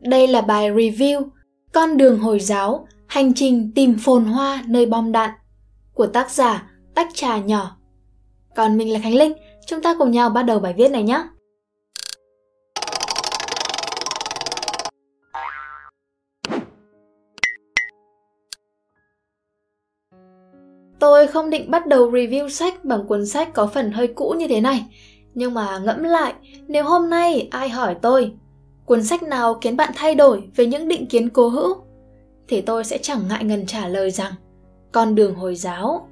Đây là bài review Con đường Hồi giáo, hành trình tìm phồn hoa nơi bom đạn của tác giả Tách Trà Nhỏ. Còn mình là Khánh Linh, chúng ta cùng nhau bắt đầu bài viết này nhé. Tôi không định bắt đầu review sách bằng cuốn sách có phần hơi cũ như thế này, nhưng mà ngẫm lại, nếu hôm nay ai hỏi tôi cuốn sách nào khiến bạn thay đổi về những định kiến cố hữu, thì tôi sẽ chẳng ngại ngần trả lời rằng Con đường Hồi giáo.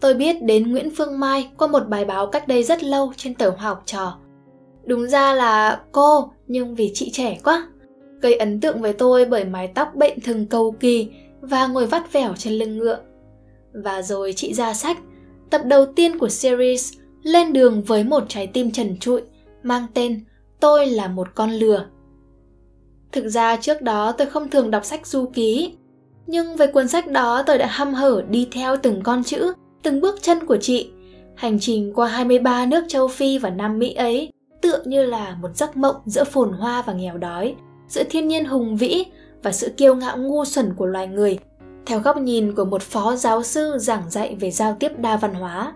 Tôi biết đến Nguyễn Phương Mai qua một bài báo cách đây rất lâu trên tờ Hoa học trò. Đúng ra là cô, nhưng vì chị trẻ quá. Gây ấn tượng với tôi bởi mái tóc bệnh thường cầu kỳ và ngồi vắt vẻo trên lưng ngựa. Và rồi chị ra sách, tập đầu tiên của series lên đường với một trái tim trần trụi mang tên Tôi là một con lừa. Thực ra trước đó tôi không thường đọc sách du ký, nhưng với cuốn sách đó tôi đã hăm hở đi theo từng con chữ, từng bước chân của chị. Hành trình qua 23 nước châu Phi và Nam Mỹ ấy tựa như là một giấc mộng giữa phồn hoa và nghèo đói, giữa thiên nhiên hùng vĩ và sự kiêu ngạo ngu xuẩn của loài người, theo góc nhìn của một phó giáo sư giảng dạy về giao tiếp đa văn hóa.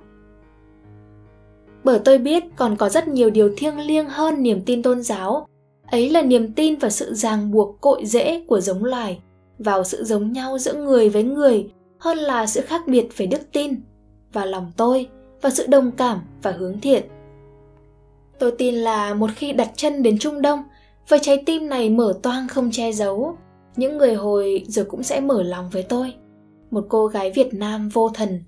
Bởi tôi biết còn có rất nhiều điều thiêng liêng hơn niềm tin tôn giáo, ấy là niềm tin vào sự ràng buộc cội rễ của giống loài, vào sự giống nhau giữa người với người hơn là sự khác biệt về đức tin, và lòng tôi, và sự đồng cảm và hướng thiện. Tôi tin là một khi đặt chân đến Trung Đông, với trái tim này mở toang không che giấu, những người hồi giờ cũng sẽ mở lòng với tôi một cô gái việt nam vô thần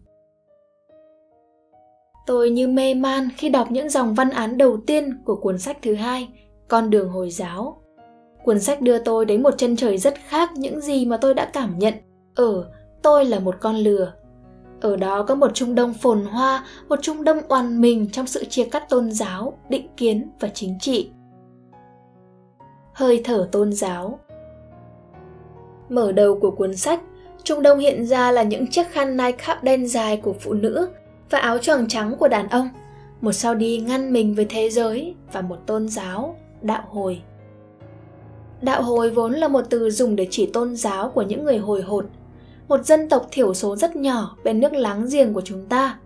tôi như mê man khi đọc những dòng văn án đầu tiên của cuốn sách thứ hai con đường hồi giáo. Cuốn sách đưa tôi đến một chân trời rất khác những gì mà tôi đã cảm nhận. Ở tôi là một con lừa. Ở đó có một trung đông phồn hoa một trung đông oàn mình trong sự chia cắt tôn giáo định kiến và chính trị. Hơi thở tôn giáo. Mở đầu của cuốn sách, Trung Đông hiện ra là những chiếc khăn nai khắp đen dài của phụ nữ và áo choàng trắng của đàn ông, một sao đi ngăn mình với thế giới và một tôn giáo, đạo hồi. Đạo hồi vốn là một từ dùng để chỉ tôn giáo của những người hồi hột, một dân tộc thiểu số rất nhỏ bên nước láng giềng của chúng ta.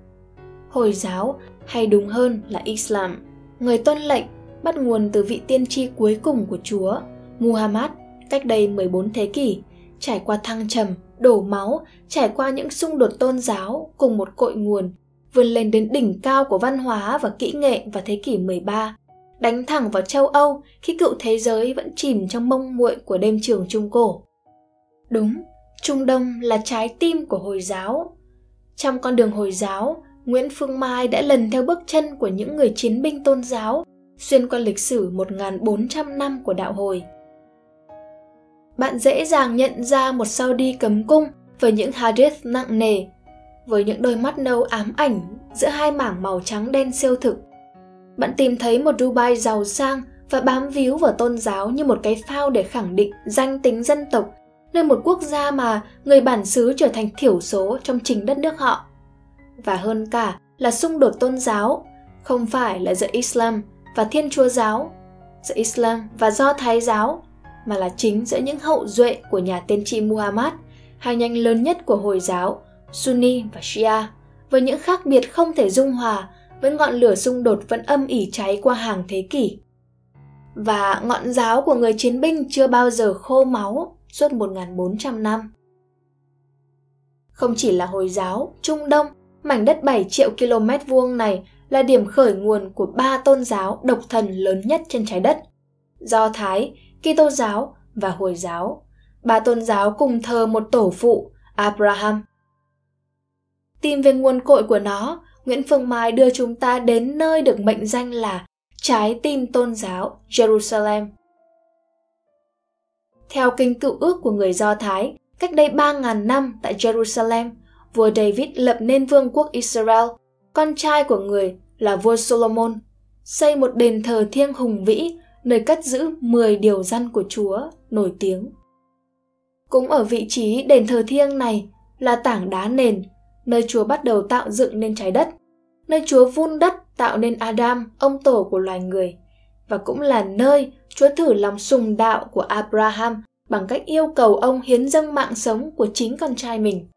Hồi giáo, hay đúng hơn là Islam, người tuân lệnh bắt nguồn từ vị tiên tri cuối cùng của Chúa, Muhammad, cách đây 14 thế kỷ, trải qua thăng trầm, đổ máu, trải qua những xung đột tôn giáo cùng một cội nguồn, vươn lên đến đỉnh cao của văn hóa và kỹ nghệ vào thế kỷ 13, đánh thẳng vào châu Âu khi cựu thế giới vẫn chìm trong mông muội của đêm trường Trung Cổ. Đúng, Trung Đông là trái tim của Hồi giáo. Trong con đường Hồi giáo, Nguyễn Phương Mai đã lần theo bước chân của những người chiến binh tôn giáo xuyên qua lịch sử 1.400 năm của đạo hồi – bạn dễ dàng nhận ra một Saudi đi cấm cung với những hadith nặng nề, với những đôi mắt nâu ám ảnh giữa hai mảng màu trắng đen siêu thực. Bạn tìm thấy một Dubai giàu sang và bám víu vào tôn giáo như một cái phao để khẳng định danh tính dân tộc, nơi một quốc gia mà người bản xứ trở thành thiểu số trong chính đất nước họ. Và hơn cả là xung đột tôn giáo, không phải là giữa Islam và Thiên Chúa giáo, giữa Islam và Do Thái giáo mà là chính giữa những hậu duệ của nhà tiên tri Muhammad, hai nhánh lớn nhất của Hồi giáo, Sunni và Shia, với những khác biệt không thể dung hòa với ngọn lửa xung đột vẫn âm ỉ cháy qua hàng thế kỷ. Và ngọn giáo của người chiến binh chưa bao giờ khô máu suốt 1.400 năm. Không chỉ là Hồi giáo, Trung Đông, mảnh đất 7 triệu km vuông này là điểm khởi nguồn của ba tôn giáo độc thần lớn nhất trên trái đất. Do Thái, Kitô giáo và Hồi giáo. Ba tôn giáo cùng thờ một tổ phụ, Abraham. Tìm về nguồn cội của nó, Nguyễn Phương Mai đưa chúng ta đến nơi được mệnh danh là trái tim tôn giáo Jerusalem. Theo kinh cựu ước của người Do Thái, cách đây 3.000 năm tại Jerusalem, vua David lập nên vương quốc Israel, con trai của người là vua Solomon, xây một đền thờ thiêng hùng vĩ nơi cất giữ 10 điều dân của Chúa nổi tiếng. Cũng ở vị trí đền thờ thiêng này là tảng đá nền, nơi Chúa bắt đầu tạo dựng nên trái đất, nơi Chúa vun đất tạo nên Adam, ông tổ của loài người. và cũng là nơi Chúa thử lòng sùng đạo của Abraham bằng cách yêu cầu ông hiến dâng mạng sống của chính con trai mình.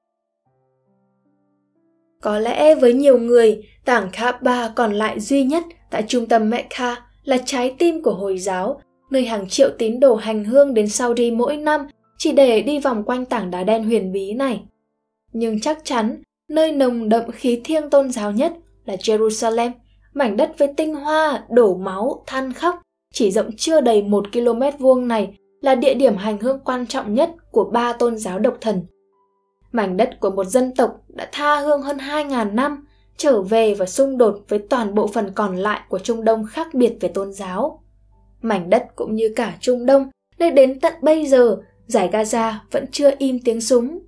Có lẽ với nhiều người, tảng Kaaba còn lại duy nhất tại trung tâm Mecca là trái tim của Hồi giáo, nơi hàng triệu tín đồ hành hương đến Saudi mỗi năm chỉ để đi vòng quanh tảng đá đen huyền bí này. Nhưng chắc chắn, nơi nồng đậm khí thiêng tôn giáo nhất là Jerusalem, mảnh đất với tinh hoa, đổ máu, than khóc, chỉ rộng chưa đầy một km vuông này là địa điểm hành hương quan trọng nhất của ba tôn giáo độc thần. Mảnh đất của một dân tộc đã tha hương hơn 2.000 năm, trở về và xung đột với toàn bộ phần còn lại của Trung Đông khác biệt về tôn giáo. Mảnh đất cũng như cả Trung Đông, nơi đến tận bây giờ, giải Gaza vẫn chưa im tiếng súng.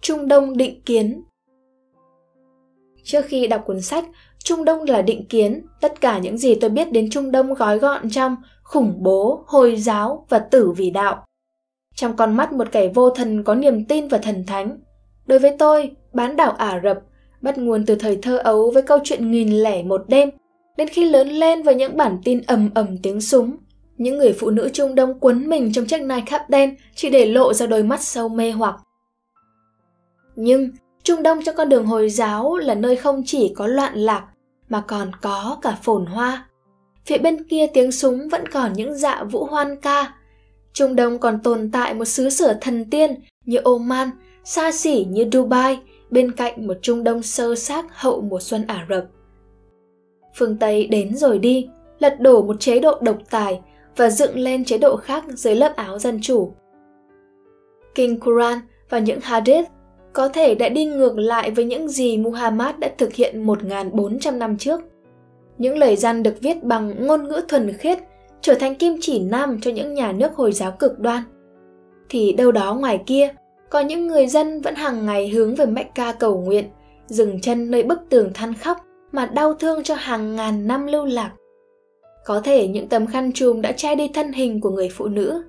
Trung Đông định kiến Trước khi đọc cuốn sách, Trung Đông là định kiến, tất cả những gì tôi biết đến Trung Đông gói gọn trong khủng bố, hồi giáo và tử vì đạo. Trong con mắt một kẻ vô thần có niềm tin vào thần thánh. Đối với tôi, bán đảo Ả Rập bắt nguồn từ thời thơ ấu với câu chuyện nghìn lẻ một đêm, đến khi lớn lên với những bản tin ầm ầm tiếng súng. Những người phụ nữ Trung Đông quấn mình trong chiếc nai khắp đen chỉ để lộ ra đôi mắt sâu mê hoặc. Nhưng Trung Đông trong con đường Hồi giáo là nơi không chỉ có loạn lạc mà còn có cả phồn hoa. Phía bên kia tiếng súng vẫn còn những dạ vũ hoan ca. Trung Đông còn tồn tại một xứ sở thần tiên như Oman, xa xỉ như Dubai, bên cạnh một Trung Đông sơ xác hậu mùa xuân Ả Rập. Phương Tây đến rồi đi, lật đổ một chế độ độc tài và dựng lên chế độ khác dưới lớp áo dân chủ. Kinh Quran và những Hadith có thể đã đi ngược lại với những gì Muhammad đã thực hiện 1.400 năm trước. Những lời gian được viết bằng ngôn ngữ thuần khiết trở thành kim chỉ nam cho những nhà nước Hồi giáo cực đoan. Thì đâu đó ngoài kia, có những người dân vẫn hàng ngày hướng về Mecca cầu nguyện, dừng chân nơi bức tường than khóc mà đau thương cho hàng ngàn năm lưu lạc. Có thể những tấm khăn trùm đã che đi thân hình của người phụ nữ,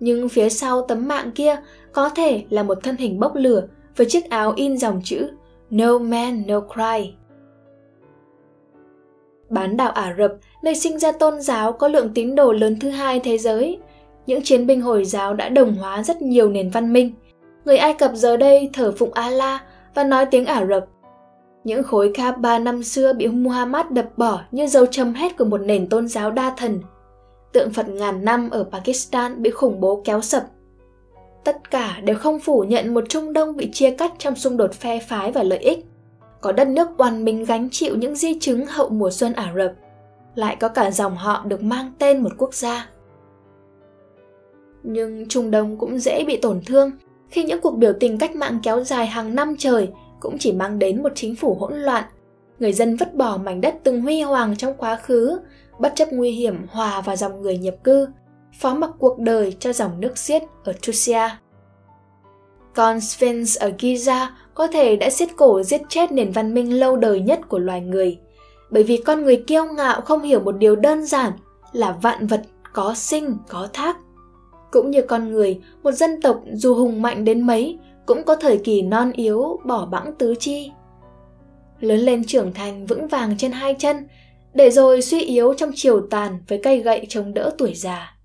nhưng phía sau tấm mạng kia có thể là một thân hình bốc lửa với chiếc áo in dòng chữ No Man No Cry. Bán đảo Ả Rập, nơi sinh ra tôn giáo có lượng tín đồ lớn thứ hai thế giới, những chiến binh Hồi giáo đã đồng hóa rất nhiều nền văn minh. Người Ai Cập giờ đây thờ phụng Allah và nói tiếng Ả Rập. Những khối Kaaba năm xưa bị Muhammad đập bỏ như dấu chấm hết của một nền tôn giáo đa thần. Tượng Phật ngàn năm ở Pakistan bị khủng bố kéo sập tất cả đều không phủ nhận một Trung Đông bị chia cắt trong xung đột phe phái và lợi ích. Có đất nước oằn mình gánh chịu những di chứng hậu mùa xuân Ả Rập, lại có cả dòng họ được mang tên một quốc gia. Nhưng Trung Đông cũng dễ bị tổn thương khi những cuộc biểu tình cách mạng kéo dài hàng năm trời cũng chỉ mang đến một chính phủ hỗn loạn. Người dân vứt bỏ mảnh đất từng huy hoàng trong quá khứ, bất chấp nguy hiểm hòa vào dòng người nhập cư, phó mặc cuộc đời cho dòng nước xiết ở Tusia. Còn Sphinx ở Giza có thể đã xiết cổ giết chết nền văn minh lâu đời nhất của loài người, bởi vì con người kiêu ngạo không hiểu một điều đơn giản là vạn vật có sinh, có thác. Cũng như con người, một dân tộc dù hùng mạnh đến mấy cũng có thời kỳ non yếu, bỏ bẵng tứ chi. Lớn lên trưởng thành vững vàng trên hai chân, để rồi suy yếu trong chiều tàn với cây gậy chống đỡ tuổi già.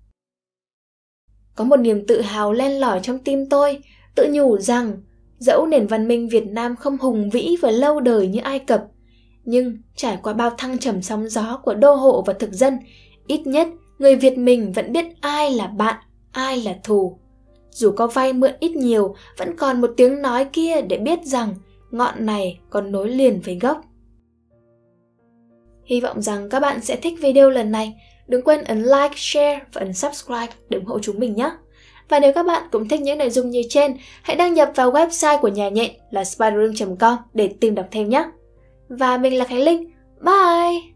Có một niềm tự hào len lỏi trong tim tôi, tự nhủ rằng dẫu nền văn minh Việt Nam không hùng vĩ và lâu đời như Ai Cập, nhưng trải qua bao thăng trầm sóng gió của đô hộ và thực dân, ít nhất người Việt mình vẫn biết ai là bạn, ai là thù. Dù có vay mượn ít nhiều, vẫn còn một tiếng nói kia để biết rằng ngọn này còn nối liền với gốc. Hy vọng rằng các bạn sẽ thích video lần này. Đừng quên ấn like, share và ấn subscribe để ủng hộ chúng mình nhé. Và nếu các bạn cũng thích những nội dung như trên, hãy đăng nhập vào website của nhà nhện là spiderroom.com để tìm đọc thêm nhé. Và mình là Khánh Linh. Bye!